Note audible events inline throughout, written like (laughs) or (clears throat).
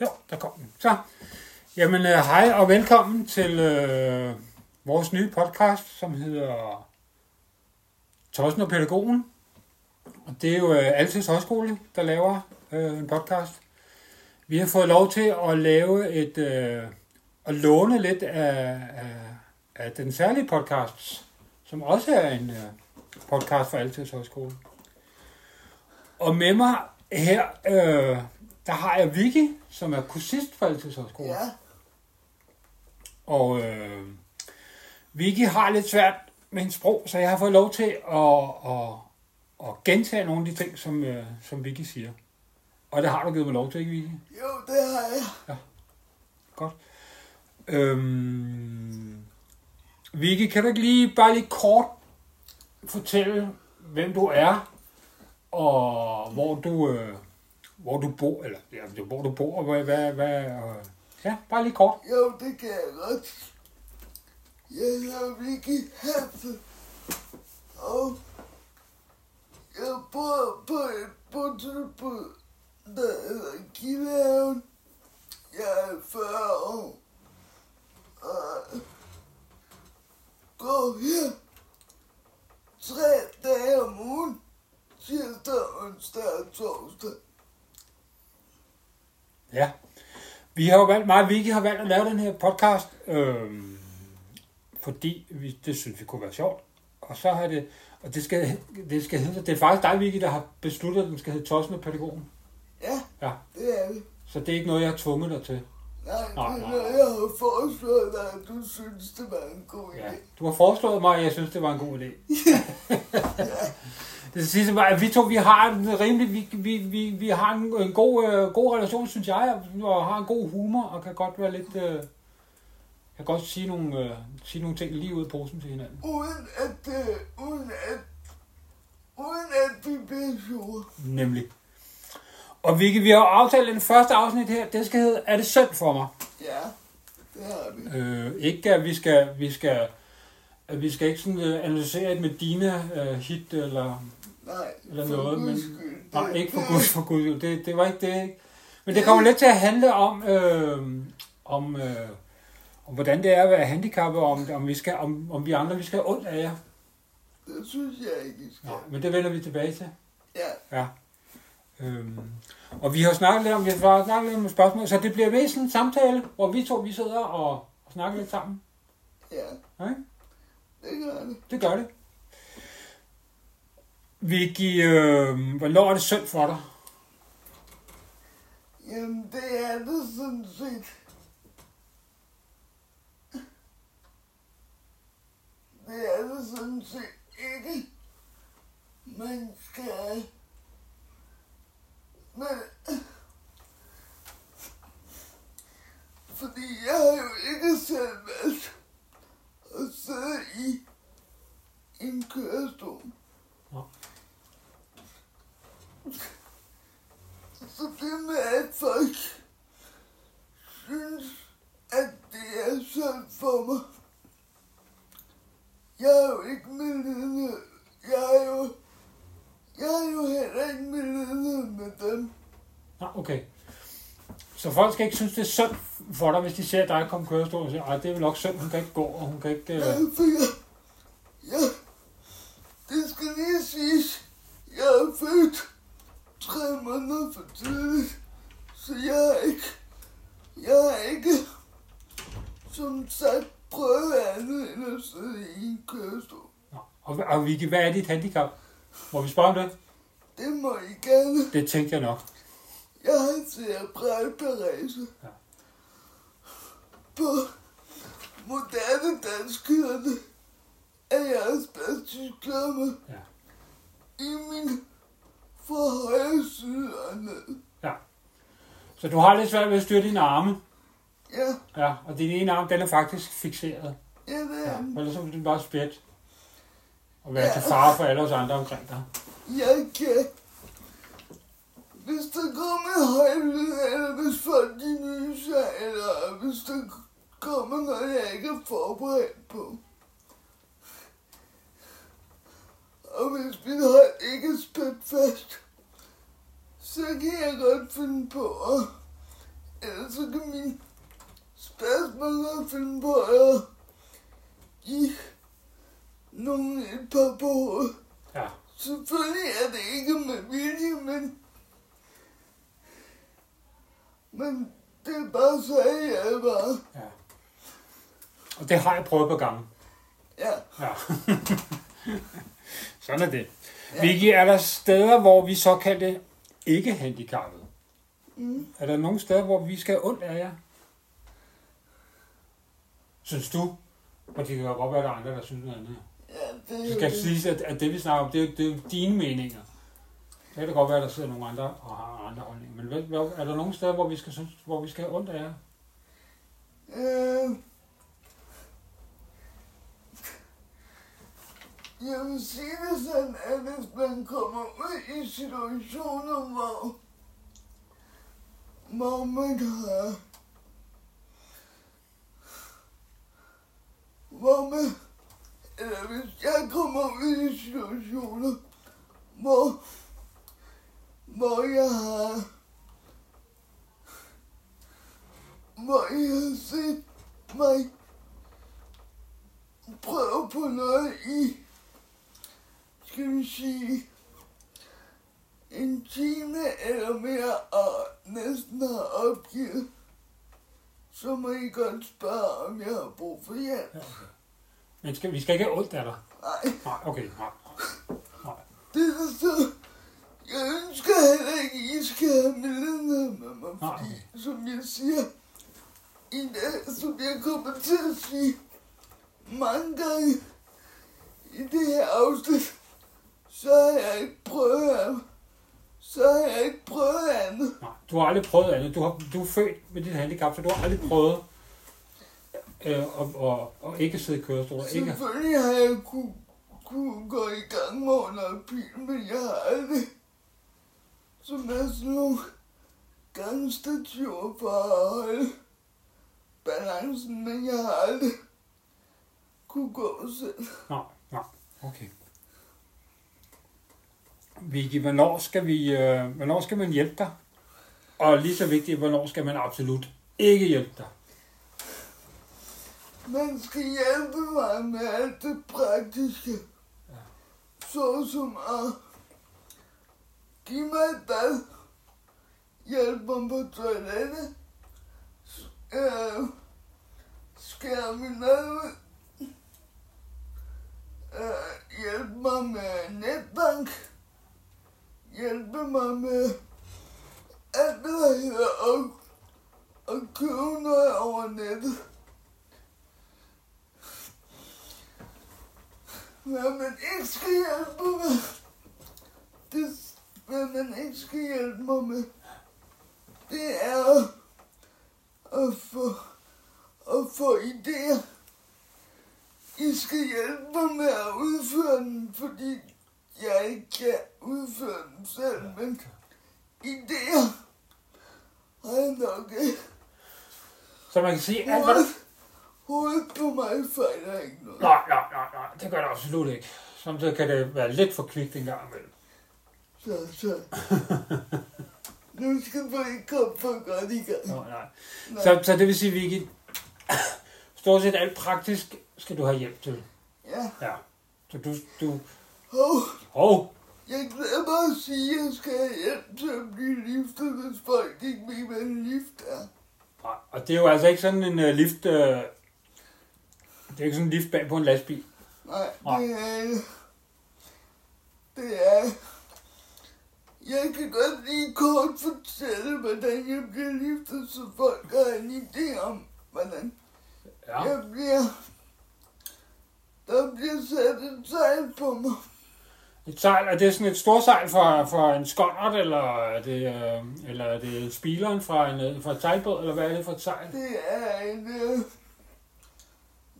Jo, der kom den. Så, jamen øh, hej og velkommen til øh, vores nye podcast, som hedder Tossen og Pædagogen. Og det er jo øh, Altids Højskole, der laver øh, en podcast. Vi har fået lov til at lave et, øh, at låne lidt af, af, af den særlige podcast, som også er en øh, podcast for Altids Højskole. Og med mig her, øh, der har jeg Vicky, som er kursist for Altids Højskole. Ja, Og øh, Vicky har lidt svært med hendes sprog, så jeg har fået lov til at, at, at gentage nogle af de ting, som, øh, som Vicky siger. Og det har du givet mig lov til, ikke Vicky? jo, det har jeg. Godt. Øhm, Vicky, kan du ikke lige bare lige kort fortælle, hvem du er, og hvor du, øh, hvor du bor, eller ja, altså, hvor du bor, og hvad, hvad, hvad øh, ja, bare lige kort. Jo, det kan jeg godt. Jeg hedder Vicky Hansen, og jeg bor på et botilbud, der hedder Kivæven. Jeg er 40 år, og går her tre dage om ugen, tirsdag, onsdag og torsdag. Ja. Vi har jo valgt, mig og Vicky har valgt at lave den her podcast, øh, fordi vi, det synes vi kunne være sjovt. Og så har det, og det skal, det skal hedde, det er faktisk dig, Vicky, der har besluttet, at den skal hedde Tossen og Pædagogen. Ja, Ja. det er vi. Så det er ikke noget, jeg har tvunget dig til. Nej, Nej, det nej, jeg har foreslået dig, at du synes, det var en god idé. Ja. Du har foreslået mig, og jeg synes, det var en god idé. (laughs) (laughs) det skal sige, at vi to, vi har en rimelig, vi, vi, vi, vi har en, en god, øh, god relation, synes jeg, og har en god humor, og kan godt være lidt, øh, kan godt sige nogle, øh, sige nogle ting lige ud af posen til hinanden. Uden at, øh, uden at, uden at vi bliver sure. Nemlig. Og Vicky, vi har aftalt den første afsnit her, det skal hedde, er det synd for mig? Ja, det har vi. Øh, ikke at vi skal, vi skal, at vi skal ikke sådan øh, analysere et Medina øh, hit eller Nej, eller noget, men- skyld. Nej, Det- ikke for det- gud, for gud. Det, det var ikke det. Ikke? Men det kommer lidt til at handle om, øh, om, øh, om hvordan det er at være handicappet, om, om, vi skal, om, om vi andre vi skal have ondt af jer. Det synes jeg ikke, vi skal. Nej, men det vender vi tilbage til. Ja, Ja. Øhm, og vi har snakket lidt om, vi har snakket lidt om spørgsmål, så det bliver sådan en samtale, hvor vi to vi sidder og, og snakker lidt sammen. ja, Okay? det gør det. Det gør det. Vicky, øh, hvornår er det synd for dig? Jamen, det er det sådan set. Det er det sådan set ikke. Man skal... Men... Fordi jeg har jo ikke selv valgt at sidde i en kørestol. Nå. Så det med, at folk synes, at det er synd for mig. Jeg er jo ikke medlidenhed. Jeg er jo, jeg er jo heller ikke medlidenhed med dem. Nå, okay. Så folk skal ikke synes, det er synd for dig, hvis de ser dig komme kørestol og siger, ej, det er vel nok synd, hun kan ikke gå, og hun kan ikke... Øh... Ja, jeg, jeg, det skal lige siges, jeg er født tre måneder for tidligt, så jeg er ikke, jeg er ikke, som sagt, prøvet andet end at sidde i en kørestol. Og, og Vicky, hvad er dit handicap? Må vi spørge om det? Det må I gerne. Det tænkte jeg nok. Parese. Ja. På moderne dansk hedder det, at jeg er spastisk lammet Ja. i min fra højre side og ned. ja. Så du har lidt svært ved at styre dine arme. Ja, Ja, og din ene arm, den er faktisk fixeret. ja, det Ja. er den. Ellers så vil den bare spjætte. Og være Ja. til fare for alle os andre omkring dig. Jeg kan... Hvis der kommer højlyd, eller hvis folk de nyser, eller hvis der kommer noget, jeg ikke er forberedt på. Og hvis min hånd ikke er spændt fast, så kan jeg godt finde på at Ellers så kan min spørgsmål finde på at give nogle et par på hovedet. Ja. Selvfølgelig er det ikke med vilje, men... Men det er bare så, jeg bare... ja. Og det har jeg prøvet på gange. Ja, Ja. (laughs) Sådan er det. Vicky, er der steder, hvor vi såkaldte ikke handicappede? mm, Er der nogle steder, hvor vi skal ondt af jer? Synes du? Og det kan jo godt være, at der er andre, der synes noget andet. ja det Det jo skal det. siges, at, at det vi snakker om, det er, jo- det er jo dine meninger. Det kan da godt være, at der sidder nogle andre og har andre holdninger. Men hvad, er der nogle steder, hvor vi skal, synes, hvor vi skal have ondt af jer? Øh, jeg vil sige det sådan, at hvis man kommer ud i situationer, hvor, hvor man har, hvor man, eller hvis jeg kommer ud i situationer, hvor, hvor jeg har, hvor jeg har set mig prøve på noget i, skal vi sige, en time eller mere, og næsten har opgivet, så må I godt spørge, om jeg har brug for hjælp. Ja, okay. Men skal, vi skal ikke have ondt af dig? Nej, Nej, okay. Nej. nej. det er så... Jeg ønsker heller ikke, at I skal have medlidenhed med mig, Nej, fordi, okay. som jeg siger, i dag, som jeg kommer til at sige mange gange i det her afsnit, så har jeg ikke prøvet andet. Så har jeg ikke prøvet andet. nej. Du har aldrig prøvet andet. Du, har, du er født med dit handicap, så du har aldrig prøvet øh, at, at, at ikke sidde i kørestol. og Ikke, Selvfølgelig har jeg kunne, kunne gå i gang med under bil, men jeg har aldrig, som er sådan nogle gangstativer for at holde balancen, men jeg har aldrig kunne gå selv. nej, nej. Okay. Vicky, hvornår skal, vi, øh, hvornår skal man hjælpe dig? Og lige så vigtigt, hvornår skal man absolut ikke hjælpe dig? Man skal hjælpe mig med alt det praktiske. Ja. Såsom at Giv mig et bad, Hjælp mig på toilettet, øh, skær min mad ud, øh, hjælp mig med netbank, Hjælp mig med alt, hvad der hedder og, og købe noget over nettet. Hvad man ikke skal hjælpe med, det, hvad man ikke skal hjælpe mig med, det er at, at få, at få idéer. I skal hjælpe mig med at udføre den, fordi jeg ikke kan udføre den selv, men idéer har jeg nok ikke. Så man kan sige, hvad Hovedet, hovedet på mig fejler ikke noget. Nej, nej, nej, nej, det gør det absolut ikke. Samtidig kan det være lidt for kvikt en gang imellem. Så, (laughs) så. Nu skal du ikke komme for godt i gang. Nej, nej. Nej. Så, så det vil sige, Vicky, (coughs) stort set alt praktisk skal du have hjælp til. Ja. Ja. Så du, du, Hov, oh, jeg glemmer at sige, at jeg skal have hjælp til at blive liftet, hvis folk ikke ved, hvad en lift er. nej, og det er jo altså ikke sådan en uh, lift, uh, det er ikke sådan en lift bag på en lastbil. Nej, Nej. det er... Det er... Jeg kan godt lige kort fortælle, hvordan jeg bliver liftet, så folk har en idé om, hvordan Ja. jeg bliver... Der bliver sat et sejl på mig. Et sejl, er det sådan et stort sejl fra, fra en skåndert, eller er det, uh, eller er det spileren fra en, øh, fra et sejlbåd, eller hvad er det for et sejl? Det er en... Øh,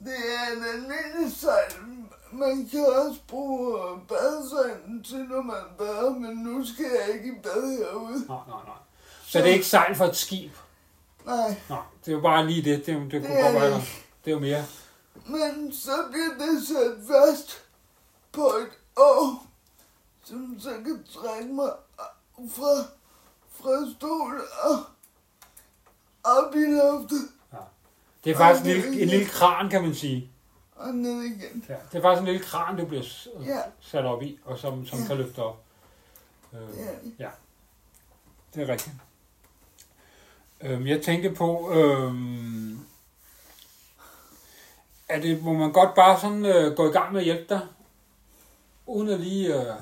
det er en almindelig sejl. Man kan også bruge badesejlen til, når man bader, men nu skal jeg ikke i bad herude. Nej, nej, nej. Så det er ikke sejl for et skib? Nej, Nej, det er jo bare lige det. Det, det, det kunne godt være, det er jo mere. men så bliver det sat fast på et år, som så kan trække mig fra, fra stol og op i loftet Det er faktisk en lille, en lille kran, kan man sige. Og ned igen. Ja, det er faktisk en lille kran, du bliver Ja. sat op i, og som, som Ja. kan løfte op. Øh, Ja. det er rigtigt. Øhm, jeg tænker på, øhm, er det, må man godt bare sådan øh, gå i gang med at hjælpe dig, uden at lige... Øh,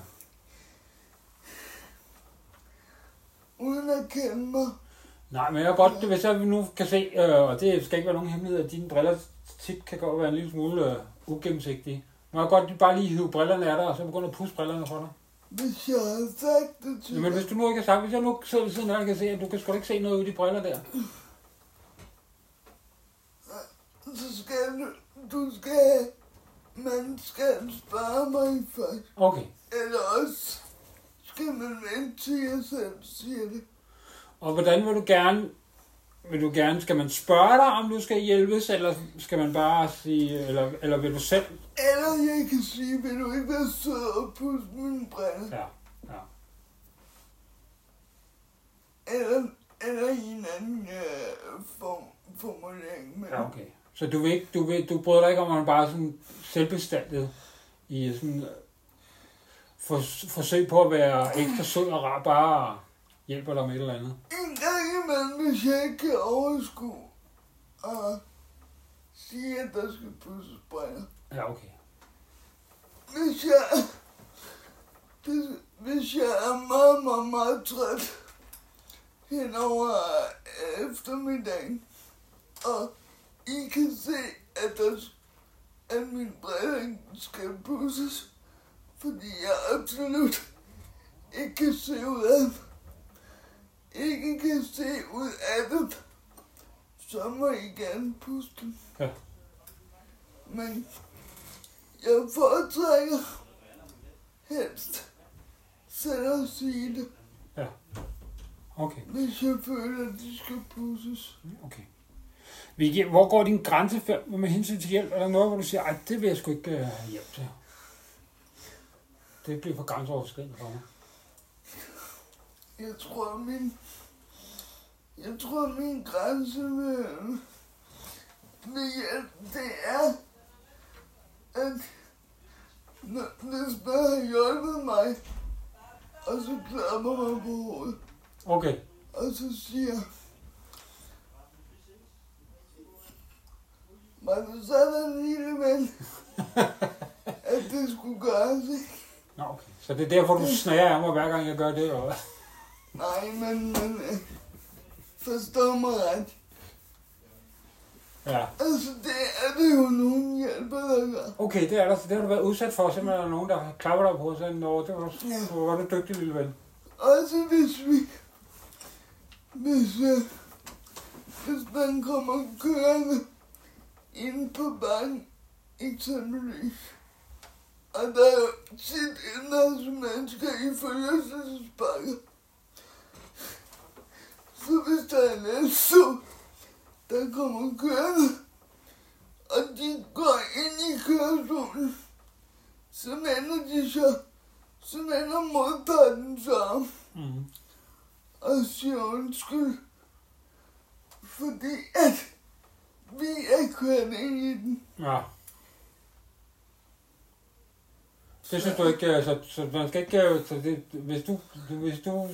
Uden at kende mig. nej, men jeg er godt, hvis jeg nu kan se, øh, og det skal ikke være nogen hemmelighed, at dine briller tit kan godt være en lille smule øh, ugennemsigtige. Må jeg godt bare lige hive brillerne af dig, og så begynde at pusse brillerne for dig? Hvis jeg havde sagt det til Jamen, hvis du nu ikke har sagt, hvis jeg nu sidder ved siden af dig, kan se, at du kan sgu da ikke se noget ud i de briller der. så skal du, du skal, man skal spørge mig først. Okay. Eller også skal man vente til jeg selv siger det. Og hvordan vil du gerne, vil du gerne, skal man spørge dig, om du skal hjælpes, eller skal man bare sige, eller, eller vil du selv? Eller jeg kan sige, vil du ikke være sød og pusse mine briller? Ja, ja. Eller, eller i en anden øh, form, formulering. Men ja okay. Så du vil ikke, du, vil, du bryder dig ikke om, at man bare sådan selvbestandet i sådan øh, for, forsøg på at være ekstra sød og rar, bare hjælper dig med et eller andet. en gang imellem, hvis jeg ikke kan overskue og sige, at der skal pudses briller. Ja, okay. Hvis jeg, hvis, hvis jeg er meget, meget, meget træt hen over eftermiddagen, og I kan se, at, der, at min briller skal pudses, fordi jeg absolut ikke kan se ud af dem. Ikke kan se ud af dem, så må I gerne puste. Ja. Men jeg foretrækker helst selv at sige det, Okay, hvis jeg føler, at de skal pusses. okay. Vicky, hvor går din grænse for- med hensyn til hjælp? Er der noget, hvor du siger, at det vil jeg sgu ikke uh, have hjælp til? Det bliver for grænseoverskridende for mig. Jeg tror, min... Jeg tror, min grænse med, med hjælp, det er, at hvis man har hjulpet mig, og så klapper mig på hovedet, Okay, og så siger, var det sådan, lille ven, (laughs) at det skulle gøres, ikke? Nå, okay. Så det er derfor, du snager af mig, hver gang jeg gør det? Og... Nej, men, men øh, forstå mig ret. Ja. Altså, det er det jo nogen hjælper, der gør. Okay, det er der. Så det har du været udsat for. Simpelthen er der nogen, der klapper dig på sådan, Nå, det var, Ja. hvor var du dygtig, lille ven. Også hvis vi... Hvis, øh, hvis man kommer kørende ind på banen, eksempelvis. Og der er tit masse mennesker i forlystelsespakker. Så hvis der er en elstog, der kommer kørende, og de går ind i kørestolen, så vender de så, så vender modparten sig om Mm. og siger undskyld, fordi at vi er kørt ind i den. Ja. Det synes du ikke, øh, så, så man skal ikke, øh, så det, hvis, du, hvis, du,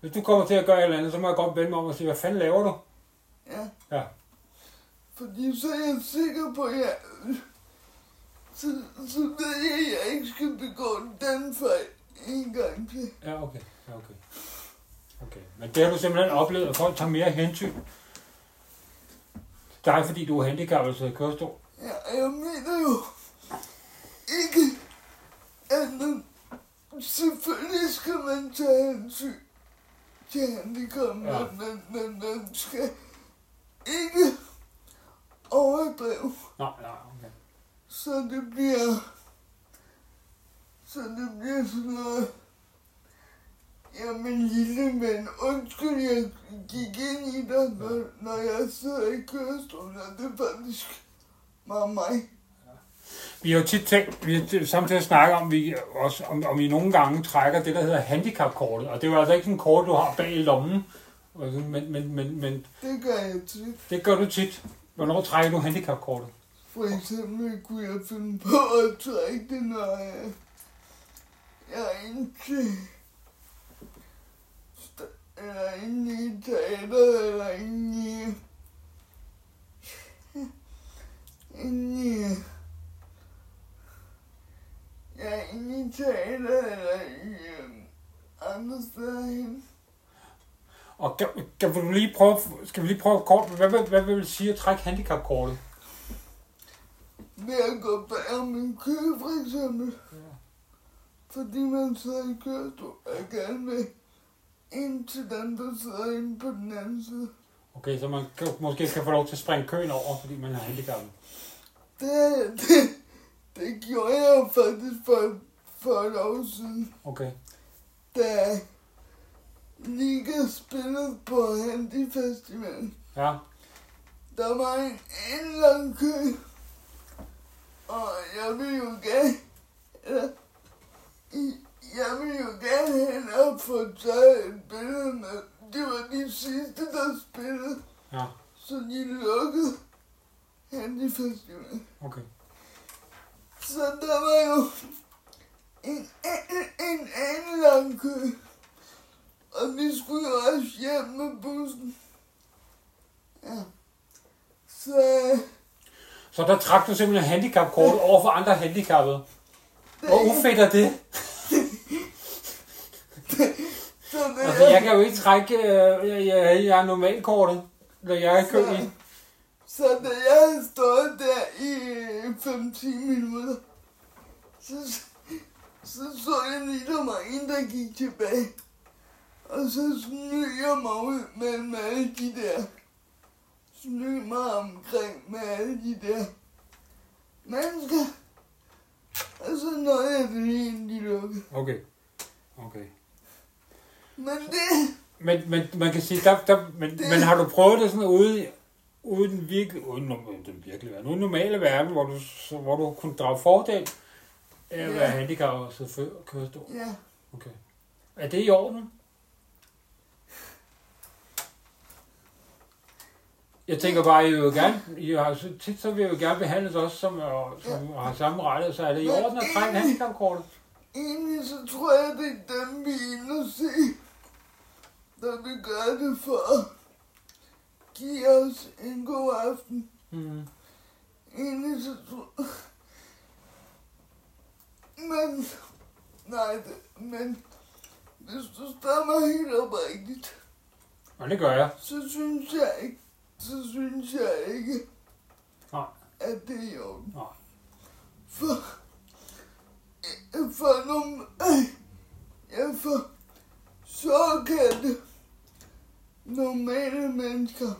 hvis du kommer til at gøre et eller andet, så må jeg godt vende mig om og sige, hvad fanden laver du? Ja. Ja. Fordi så er jeg sikker på, at jeg, så, så ved jeg, at jeg ikke skal begå den fejl en gang til. Ja, okay. Ja, okay. Okay. Men det har du simpelthen oplevet, at folk tager mere hensyn. dig, fordi du er handicappet til kørestol. Ja, jeg mener jo ikke, man, selvfølgelig skal man tage hensyn til handicap, Ja. men, men man skal ikke overdrive, Nej, nej, okay. så det bliver, så det bliver sådan noget, Jamen lille ven, undskyld, jeg gik ind i dig, når, når jeg sidder i kørestolen, og det er faktisk var mig. Vi har jo tit tænkt, vi har samtidig snakket om, vi også, om, om vi nogle gange trækker det, der hedder handicapkortet. Og det er jo altså ikke sådan et kort, du har bag i lommen, Men, men, men, men Det gør jeg tit. det gør du tit. Hvornår trækker du handicapkortet? For eksempel kunne jeg finde på at trække det, når jeg, jeg er st- eller inde i teater, eller inde i inde i ja, inde i teater, eller i øhm, andre steder hen. Og kan, kan du lige prøve, skal vi lige prøve kort, hvad, hvad, hvad vil det sige at trække handicapkortet? Ved at gå bag om en kø, for eksempel. Fordi man sidder i kørestol og gerne vil ind til den, der sidder inde på den anden side. Okay, så man kan, måske kan få lov til at springe køen over, fordi man er handicappet. Det, det, det gjorde jeg jo faktisk for, for et år siden, Okay. da Liga spillede på Handy Festival. Ja, Der var en, en lang kø, og jeg ville jo gerne, eller, jeg ville jo gerne hen og få taget et billede med. Det var de sidste, der spillede, ja, så de lukkede Handy Festival. okay. Så der var jo en, en, en anden lang kø, og vi skulle jo også hjem med bussen. Ja. Så Så der trak du simpelthen handicapkortet over for andre handicappede. Hvor ufedt er det? (laughs) Så det Altså, jeg kan jo ikke trække, øh, jeg, jeg, jeg er normalkortet, når jeg er i kø i. Så da jeg havde stået der i 5-10 minutter, så, så så jeg lige, der var en, der gik tilbage. Og så snød jeg mig ud mellem alle de der. Snød mig omkring med alle de der mennesker. Og så nåede jeg det de lukkede. Okay. Okay. Men det, Men, men man kan sige, der, der, men, Det- men har du prøvet det sådan ude, i- ude i den virkelig, uden den virkelige verden, ude i den normale verden, hvor du, hvor du kunne drage fordel af at Ja. være handicappet og sidde før kørestol? ja, Okay. Er det i orden? Jeg tænker bare, I vil gerne, I har så tit så vil jeg jo gerne behandles også som, øh, som har samme rettigheder, så er det i orden at trække handicapkortet? egentlig så tror jeg, det er dem, vi er inde og se, der vil gøre det for at give os en god aften. Mm. Egentlig så Men, nej, det, men hvis du spørger mig helt oprigtigt, Og det gør jeg. så synes jeg ikke, så synes jeg ikke, Nej. at det er i orden. Nej. For, for nogle, ja, for såkaldte normale mennesker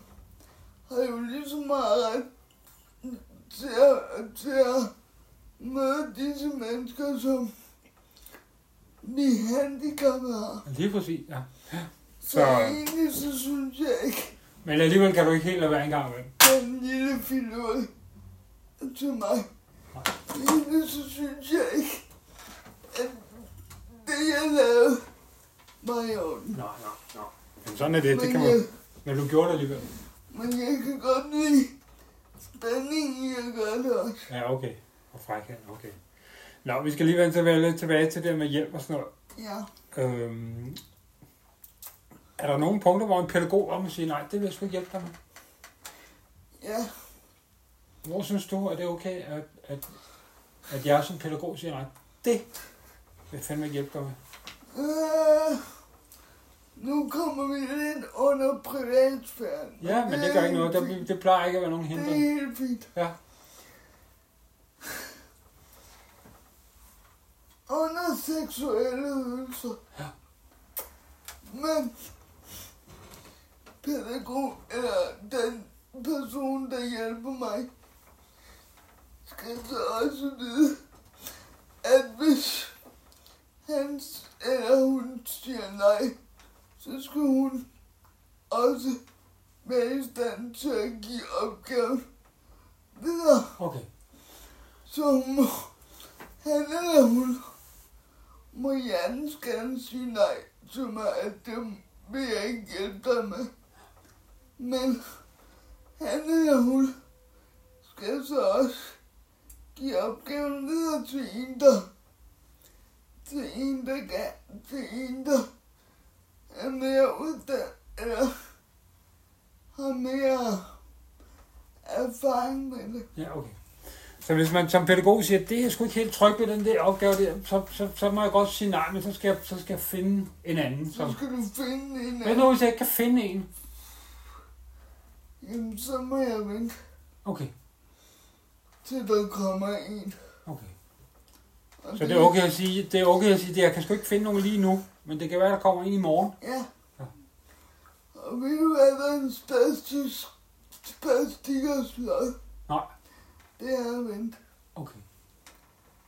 har jo lige så meget ret til at, til at møde disse mennesker, som vi handicappede har. Lige præcis, ja. Så, Så- egentlig så synes jeg ikke, Men alligevel kan du ikke helt lade være engang med. den lille filur til mig. Egentlig så synes jeg ikke, at det jeg lavede var i orden. Nej, nej, nej. Men sådan er det, det kan man, men du gjorde det alligevel. Men jeg kan godt lide spændingen i at gøre det også. Ja, okay. Og frækhed, okay. Nå, vi skal lige vende tilbage, lidt tilbage til det med hjælp og sådan noget. Ja. Øhm, er der nogle punkter, hvor en pædagog om at sige, nej, det vil jeg sgu ikke hjælpe dig med? Ja. Hvor synes du, at det er okay, at, at, at jeg som pædagog siger, nej, det vil jeg fandme ikke hjælpe dig med? Øh, nu kommer vi lidt under privatsfæren. Ja, men det gør ikke noget. Det, det plejer ikke at være nogen Det er hindring. helt fint. Ja. Under seksuelle ydelser. Ja. Men pædagog, eller den person, der hjælper mig, skal så også vide, at hvis han eller hun siger nej, så skal hun også være i stand til at give opgaven videre. Okay. Så må, han eller hun må hjertens gerne sige nej til mig, at det vil jeg ikke hjælpe dig med. Men han eller hun skal så også give opgaven videre til en, der til en, der kan, til en, der er mere uddannet, eller har mere erfaring med det. Ja, okay. Så hvis man som pædagog siger, det er jeg sgu ikke helt tryg ved den der opgave der, så, så, så må jeg godt sige nej, men så skal jeg, så skal jeg finde en anden. Så Som, skal du finde en hvad anden. nu, hvis jeg ikke kan finde en? Jamen, så må jeg vente, Okay, til der kommer en. okay. Og Så det er okay at sige, det er okay at sige, det jeg kan sgu ikke finde nogen lige nu, men det kan være, der kommer en i morgen. Ja. Ja. Og ved du hvad, der er en spastisk, spastikersblad? Nej. Det er at vente. Okay.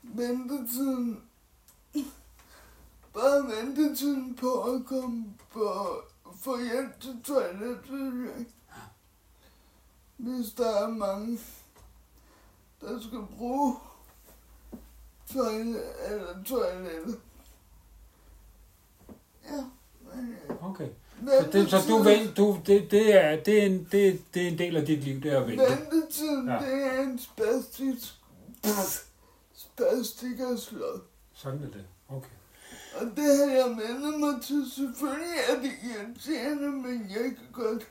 Ventetiden. Bare ventetiden på at komme på, få hjælp til toiletbesøg. Hvis der er mange, der skal bruge toilet eller toilettet. Ja, men øh, Okay. Så, det, så du, vent, du det, det, er, det, er en, det, det er en del af dit liv, det er at vente. Ventetiden, Ja. det er en spastisk, spastikersblad. Sådan er det. Okay. Og det har jeg meldt mig til. Selvfølgelig er det irriterende, men jeg kan godt...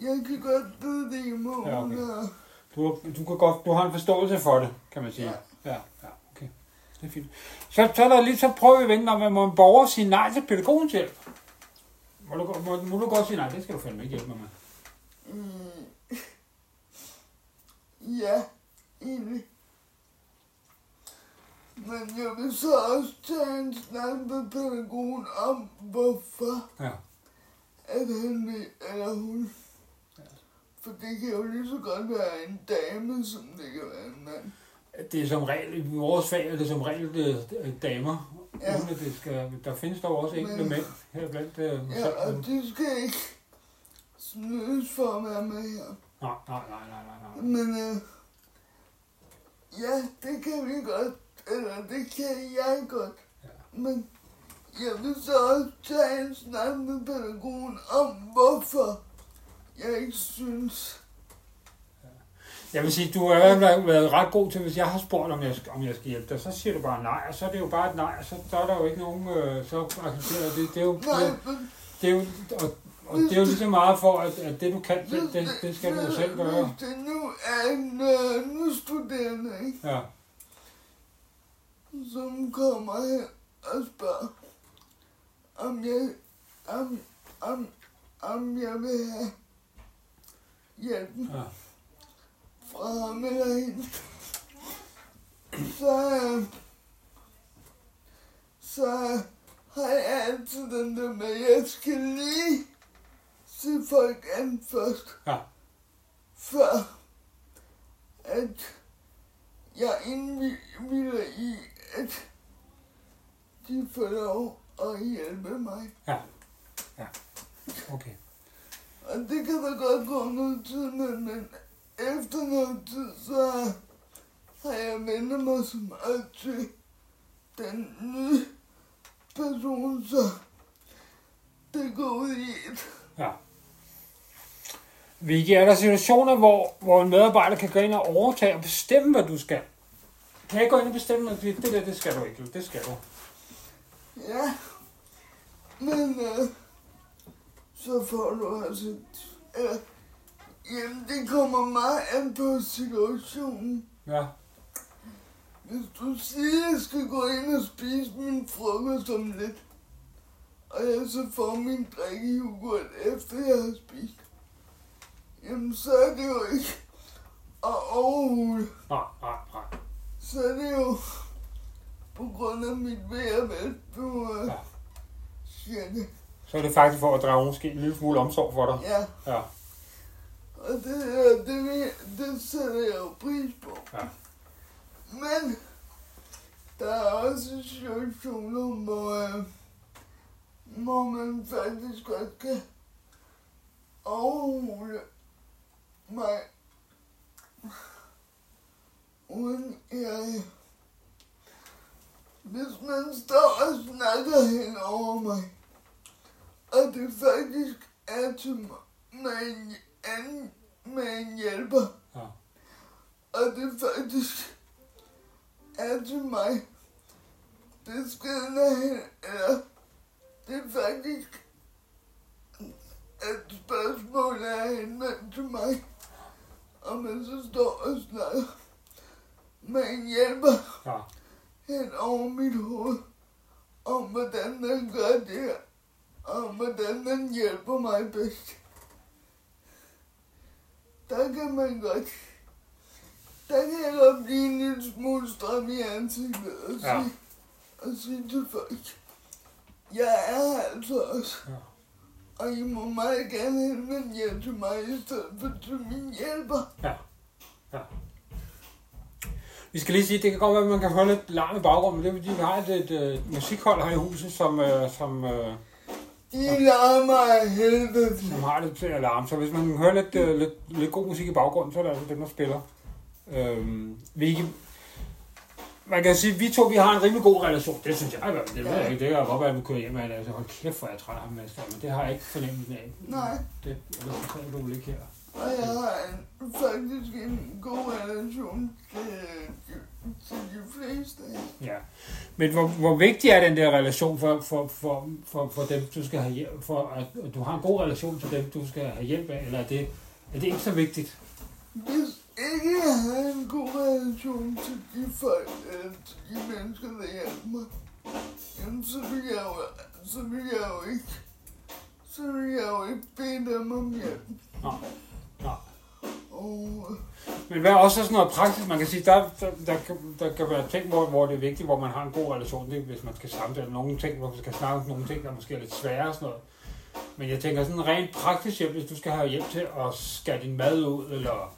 Jeg kan godt vide det i morgen. Ja, okay. Du, du, kan godt, du har en forståelse for det, kan man sige. Ja. Ja, ja, okay. Det er fint. Så, så, er der lige, så prøver vi at vente, når man borger sige nej til pædagogens hjælp. Må du, må, må du godt sige nej, det skal du fandme ikke hjælpe mig med. Mm. Ja, egentlig. Men jeg vil så også tage en snak med pædagogen om, hvorfor Ja. at han vil, eller hun. For det kan jo lige så godt være en dame, som det kan være en mand. Det er som regel, i vores fag er det som regel det, det, damer. Ja. Uden at det skal, der findes dog også enkelte mænd her blandt øh, Ja, og de skal ikke snydes for at være med her. Nej, nej, nej, nej, nej, nej. Men øh, ja, det kan vi godt, eller det kan jeg godt. Ja. Men jeg vil så også tage en snak med pædagogen om, hvorfor jeg ikke synes, Jeg vil sige, du har været ret god til, hvis jeg har spurgt, om jeg, skal- om jeg skal hjælpe dig, så siger du bare nej, og så er det jo bare et nej, og så, så er der jo ikke nogen, øh, så accepterer det. Det er jo, det, det er jo, og, og det er jo lige så meget for, at, at det du kan, det, det, det skal du jo selv gøre. Nu er en øh, nu studerende, ikke, Ja, som kommer her og spørger, om jeg, om, om, om jeg vil have hjælpen. ja, hende, så, så har jeg altid den der med, at jeg skal lige se folk an først, ja, før at jeg indvilder i, at de får lov at hjælpe mig. okay. Og det kan da godt gå noget tid men efter noget tid, så har jeg vendt mig så meget til den nye person, så det går ud i et. Ja. Vicky, er der situationer, hvor, hvor en medarbejder kan gå ind og overtage og bestemme, hvad du skal? Kan jeg gå ind og bestemme, at det det der, det skal du ikke, det skal du? Ja, men øh, så får du altså øh, jamen det kommer meget an på situationen. Ja, Hvis du siger, at jeg skal gå ind og spise min frokost om lidt, og jeg så får min drikkejoghurt efter jeg har spist, jamen så er det jo ikke at overhule. nej, nej, nej. Så er det jo på grund af mit og vel, du øh, Ja. siger det. Så er det faktisk for at drage måske en lille smule omsorg for dig. Ja, Ja, og det, det, det, det sætter jeg jo pris på. Ja. Men der er også situationer, hvor, øh, hvor man faktisk godt kan overrule mig, uden jeg... Hvis man står og snakker hen over mig, og det faktisk er til mig, med en, anden, med en hjælper. Ja. Og det faktisk er til mig. Beskeden er, hen- eller det er faktisk et spørgsmål, er henvendt til mig. Og man så står og snakker med en hjælper Ja. hen over mit hoved, om hvordan man gør det her, og hvordan man hjælper mig bedst. Der kan man godt, der kan jeg godt blive en lille smule strøm i ansigtet og sige, Ja. og sige til folk, jeg er her altså også, Ja. og I må meget gerne henvende jer til mig i stedet for til min hjælper. Vi skal lige sige, det kan godt være, at man kan høre lidt larm i baggrunden, men det er fordi, vi har et, et, et musikhold her i huset, som, øh, som, øh, I larmer af helvede. som har det til at larme. Så hvis man hører lidt, øh, lidt, lidt god musik i baggrunden, så er det altså dem, der spiller. Øhm, vi, kan- man kan sige, at vi to vi har en rimelig god relation. Det synes jeg i hvert fald. Det ved jeg ikke. Det kan godt være, at vi kører hjem og altså, hold kæft, hvor er jeg træt af ham, Mads, men det har jeg ikke fornemmelsen af. Nej. Det, så tror du vel ikke her. Og jeg har en, faktisk en god relation til, til de fleste. Ja. Men hvor, hvor vigtig er den der relation for, for, for, for, for dem, du skal have hjælp, for at du har en god relation til dem, du skal have hjælp af, eller er det, er det ikke så vigtigt? Hvis ikke jeg har en god relation til de folk, eller til de mennesker, der hjælper mig, jamen så vil jeg jo, så vil jeg jo ikke, så vil jeg jo ikke bede dem om hjælp. Nej. Nej. Og øh, Men hvad er også sådan noget praktisk? Man kan sige, der, der, der, kan, der kan være ting, hvor, hvor det er vigtigt, hvor man har en god relation. Det er, hvis man skal samtale nogle ting, hvor man skal snakke om nogle ting, der måske er lidt svære og sådan noget. Men jeg tænker sådan rent praktisk hjælp, hvis du skal have hjælp til at skære din mad ud, eller,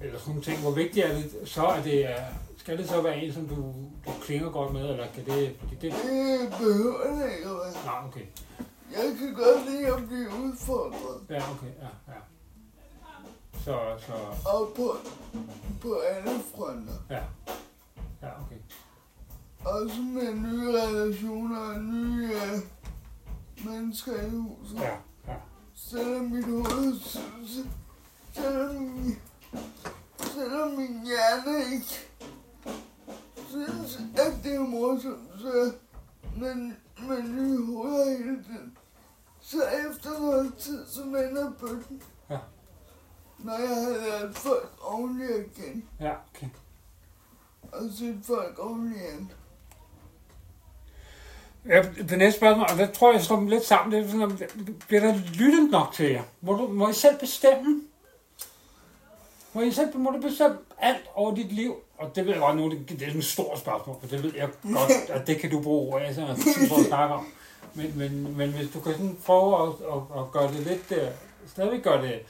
eller sådan nogle ting. Hvor vigtigt er det så, at det er, skal det så være en, som du, du klinger godt med, eller kan det, fordi det, det behøver det ikke nej, okay. Jeg kan godt lide at blive udfordret. Ja, okay, ja, ja. Så, så, Og på, på alle fronter. ja. Ja, okay. Også med nye relationer og nye øh, mennesker i huset. Ja, ja. Selvom mit hoved selvom min, selvom min hjerne ikke synes, at det er morsomt, så men med nye hoveder hele tiden. Så efter noget tid, så vender bøtten. Når jeg har lært folk at kende, Ja, okay. og set folk ordentligt an. Ja, det næste spørgsmål, og der tror jeg, jeg dem lidt sammen. Det er sådan, bliver der lyttet nok til jer? Må, du, må I selv bestemme? Må I selv må du bestemme alt over dit liv? Og det ved jeg godt nu, det, det er et stort spørgsmål, for det ved jeg godt, (laughs) at det kan du bruge ord af, så for at snakke om. Men, men, men hvis du kan sådan prøve at, at, at gøre det lidt, uh, stadigvæk gøre det,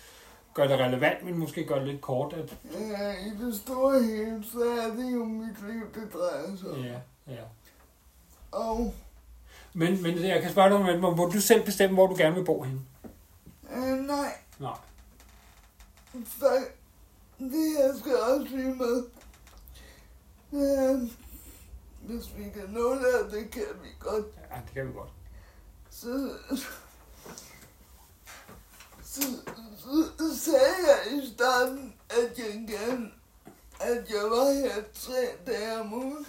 gøre det relevant, men måske gøre det lidt kort, at Ja, i det store hele, så er det jo mit liv, det drejer sig om. ja, ja. Og Men, men jeg kan spørge dig, men må, må du selv bestemme, hvor du gerne vil bo henne? øh, nej, Nej. så det her skal også lige med. Øh, hvis vi kan nå det, det kan vi godt, Ja, det kan vi godt. så, så, så, sagde jeg i starten, at jeg gerne, at jeg var her tre dage om ugen.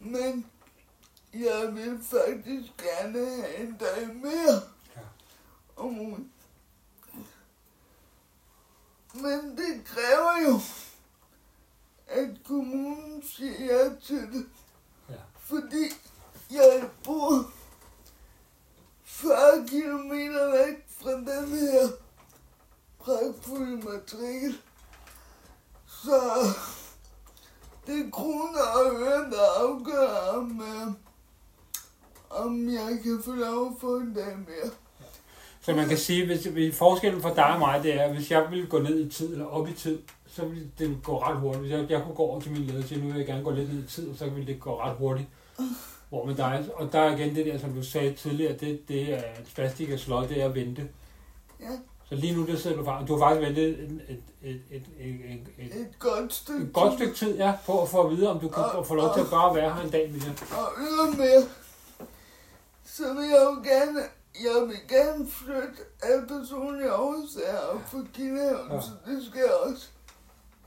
Men jeg vil faktisk gerne have en dag mere Ja. om ugen. Men det kræver jo, at kommunen siger ja til det. Ja. Fordi jeg bor 40 km væk fra den her pragtfulde matrikel. Så det er kroner og øre, der afgør, om, øh, om jeg kan få lov at få en dag mere. Så man kan sige, hvis, hvis forskellen for dig og mig, det er, at hvis jeg ville gå ned i tid, eller op i tid, så ville det gå ret hurtigt. Hvis jeg, jeg kunne gå over til min leder og sige, nu vil jeg gerne gå lidt ned i tid, så ville det gå ret hurtigt. Hvor med dig, og der er igen det der, som du sagde tidligere, det, det er et plastik af slot, det er at vente. Ja, Så lige nu, der sidder du faktisk, du har faktisk ventet et, et, et, et, et, et, et godt stykke et godt stykke tid, ja, på at få at vide, om du kan Og- få lov til at bare være her en dag mere. Og ydermere, så vil jeg jo gerne jeg vil gerne flytte af personlige årsager fra Kinhaven, Ja. ja. så det skal også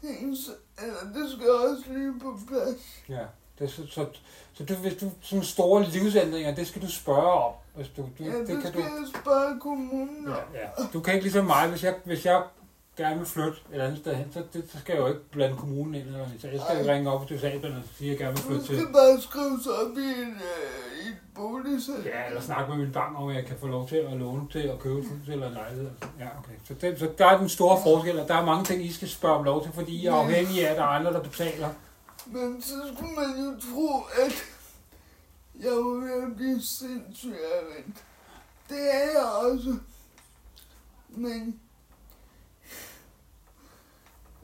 hænges, eller det skal også lige på plads. Ja. Det, så, så, så du, hvis du sådan store livsændringer, det skal du spørge om. Hvis du, du, Ja, det, det kan skal du, jeg spørge kommunen om. ja, ja. Du kan ikke ligesom mig, hvis jeg, hvis jeg gerne vil flytte et andet sted hen, så, det, så skal jeg jo ikke blande kommunen ind. Eller, så jeg skal Nej. ringe op til Sabel og sige, at jeg gerne vil Du flytte til. skal bare skrive sig op i et, øh, i et boligselskab. Ja, eller snakke med min bank om, at jeg kan få lov til at låne til at købe et hus eller en lejlighed. Ja, okay. Så, det, så der er den store forskel, og der er mange ting, I skal spørge om lov til, fordi I er afhængige af, at der er andre, der betaler. Men så skulle man jo tro, at jeg var ved at blive sindssyg af vent. Det er jeg også. Men...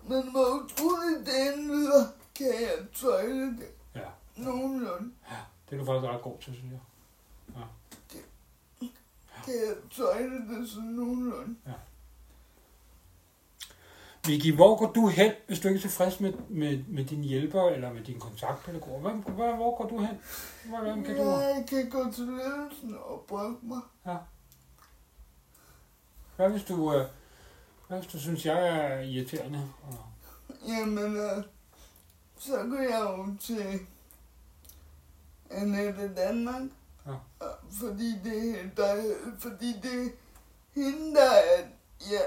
Men hvor utroligt den lyder, kan jeg tøjle det Ja, nogenlunde. det er du faktisk ret god til, synes jeg. Kan jeg tøjle det sådan nogenlunde. Vicky, hvor går du hen, hvis du ikke er tilfreds med, med, med din hjælper eller med din kontaktpædagog? Hvem, hvor, hvor går du hen? Hvordan kan du... Jeg kan gå til ledelsen og brokke mig. Hvad hvis du, øh, hvad hvis du synes, jeg er irriterende? Og, Jamen, øh, så går jeg jo til Annette Danmark. Ja. Fordi det, er der, fordi det er hende, der er, ja,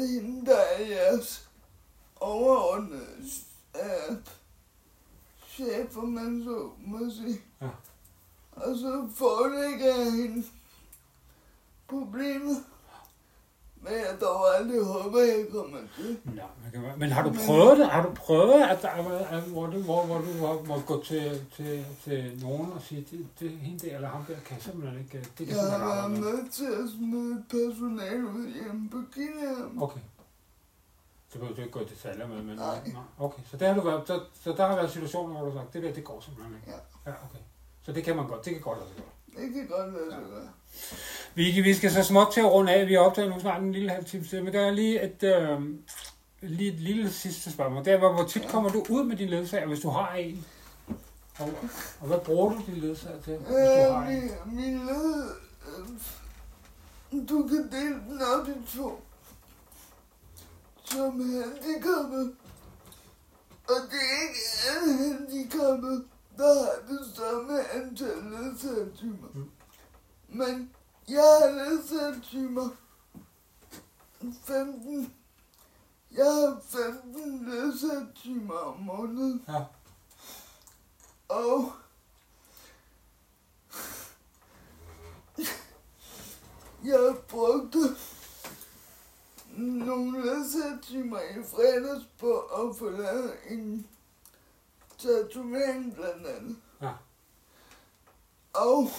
hende, der er jeres overordnede øh, chef, om man så må sige. Ja. Og så forelægger jeg hende problemet. Men jeg dog aldrig håber, jeg kommer til. nej, man kan, men har du prøvet det? Har du prøvet, at der, er- hvor, du, hvor, hvor du må gå til, til, til nogen og sige, det, det hende der eller ham der kan simpelthen ikke, det kan Jeg simpelthen har været med. til at smide personale ud hjemme på Kineham. Okay. Så behøver du ikke gå i detaljer med, men Nej. nej. Okay, så, det har du været, så, så der har været situationer, hvor du har sagt, det der, det går simpelthen ikke. Ja. ja okay. Så det kan man godt, det kan godt lade sig gøre. Det kan godt så godt. Vicky, vi skal så småt til at runde af. Vi har optaget nu snart en lille halv time til, men der er lige et, øh, lige et lille sidste spørgsmål. Det er, hvor tit kommer du ud med din ledsager, hvis du har en? Og, og hvad bruger du din ledsager til, hvis du Øh, har en? min, min led... Øh, du kan dele den op i to. Som handicappet. Og det er ikke alle handicappet, der har det samme antal ledsagertimer. Mm. Men jeg har ledsagertimer 15. Jeg har 15 ledsagertimer om måneden. Ja. Og jeg brugte nogle ledsagertimer i fredags på at få lavet en tatovering blandt andet. Ja. Og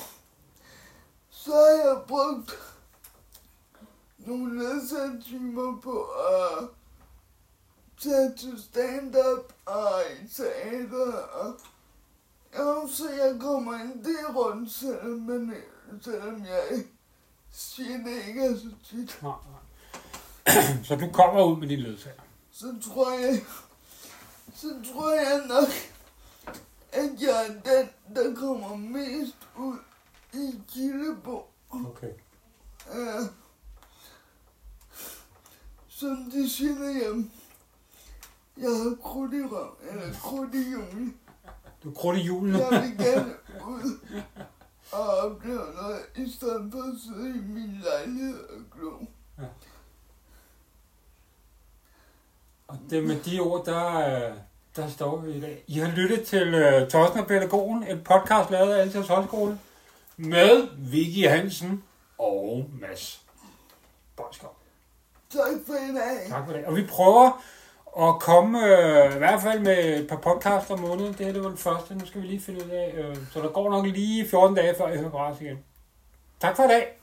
så har jeg brugt nogle ledsagertimer på at tage til stand-up og i teater og jo, så jeg kommer en del rundt, selvom, man, selvom jeg siger det ikke er så tit. Nej, nej. (clears throat) så du kommer ud med din ledsager? Så tror jeg, så tror jeg nok, at jeg er den, der kommer mest ud i Kildebo. Okay. Uh, som de siger derhjemme. Jeg har krudt i røv, eller krudt i julen. Du er krudt i julen. Jeg vil (laughs) gerne ud og opleve noget, i stedet for at sidde i min lejlighed og glo. Og det med de ord, der, øh, der står vi i dag. I har lyttet til uh, Tossen og Pædagogen, et podcast lavet af Altas Højskole, med Vicky Hansen og Mads Bøjskov. Tak for i dag. Tak for det. Og vi prøver at komme øh, i hvert fald med et par podcasts om måneden. Det her det var den første. Nu skal vi lige finde ud af. Øh, så der går nok lige 14 dage, før jeg hører fra os igen. Tak for i dag.